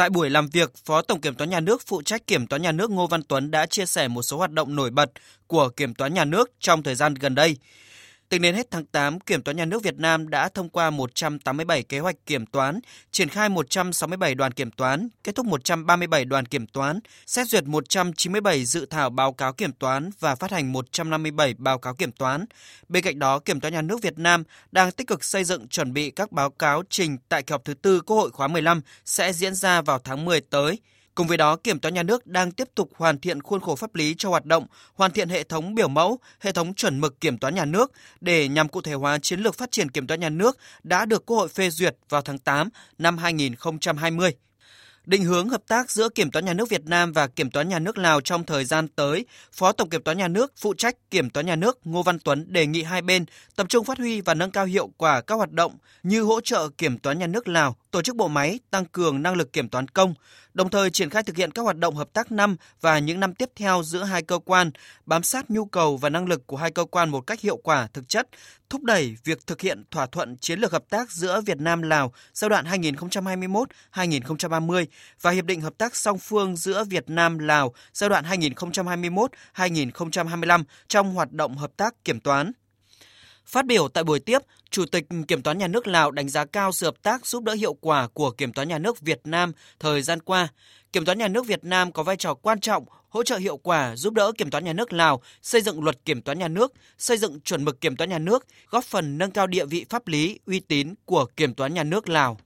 Tại buổi làm việc, Phó Tổng Kiểm toán Nhà nước phụ trách Kiểm toán Nhà nước Ngô Văn Tuấn đã chia sẻ một số hoạt động nổi bật của Kiểm toán Nhà nước trong thời gian gần đây. Tính đến hết tháng 8, Kiểm toán Nhà nước Việt Nam đã thông qua 187 kế hoạch kiểm toán, triển khai 167 đoàn kiểm toán, kết thúc 137 đoàn kiểm toán, xét duyệt 197 dự thảo báo cáo kiểm toán và phát hành 157 báo cáo kiểm toán. Bên cạnh đó, Kiểm toán Nhà nước Việt Nam đang tích cực xây dựng chuẩn bị các báo cáo trình tại kỳ họp thứ tư Quốc hội khóa 15 sẽ diễn ra vào tháng 10 tới. Cùng với đó, Kiểm toán nhà nước đang tiếp tục hoàn thiện khuôn khổ pháp lý cho hoạt động, hoàn thiện hệ thống biểu mẫu, hệ thống chuẩn mực kiểm toán nhà nước để nhằm cụ thể hóa chiến lược phát triển kiểm toán nhà nước đã được Quốc hội phê duyệt vào tháng 8 năm 2020. Định hướng hợp tác giữa Kiểm toán nhà nước Việt Nam và Kiểm toán nhà nước Lào trong thời gian tới, Phó Tổng Kiểm toán nhà nước phụ trách Kiểm toán nhà nước Ngô Văn Tuấn đề nghị hai bên tập trung phát huy và nâng cao hiệu quả các hoạt động như hỗ trợ Kiểm toán nhà nước Lào tổ chức bộ máy tăng cường năng lực kiểm toán công, đồng thời triển khai thực hiện các hoạt động hợp tác năm và những năm tiếp theo giữa hai cơ quan, bám sát nhu cầu và năng lực của hai cơ quan một cách hiệu quả thực chất, thúc đẩy việc thực hiện thỏa thuận chiến lược hợp tác giữa Việt Nam Lào giai đoạn 2021-2030 và hiệp định hợp tác song phương giữa Việt Nam Lào giai đoạn 2021-2025 trong hoạt động hợp tác kiểm toán. Phát biểu tại buổi tiếp, Chủ tịch Kiểm toán Nhà nước Lào đánh giá cao sự hợp tác giúp đỡ hiệu quả của Kiểm toán Nhà nước Việt Nam thời gian qua. Kiểm toán Nhà nước Việt Nam có vai trò quan trọng hỗ trợ hiệu quả giúp đỡ Kiểm toán Nhà nước Lào xây dựng luật Kiểm toán Nhà nước, xây dựng chuẩn mực Kiểm toán Nhà nước, góp phần nâng cao địa vị pháp lý, uy tín của Kiểm toán Nhà nước Lào.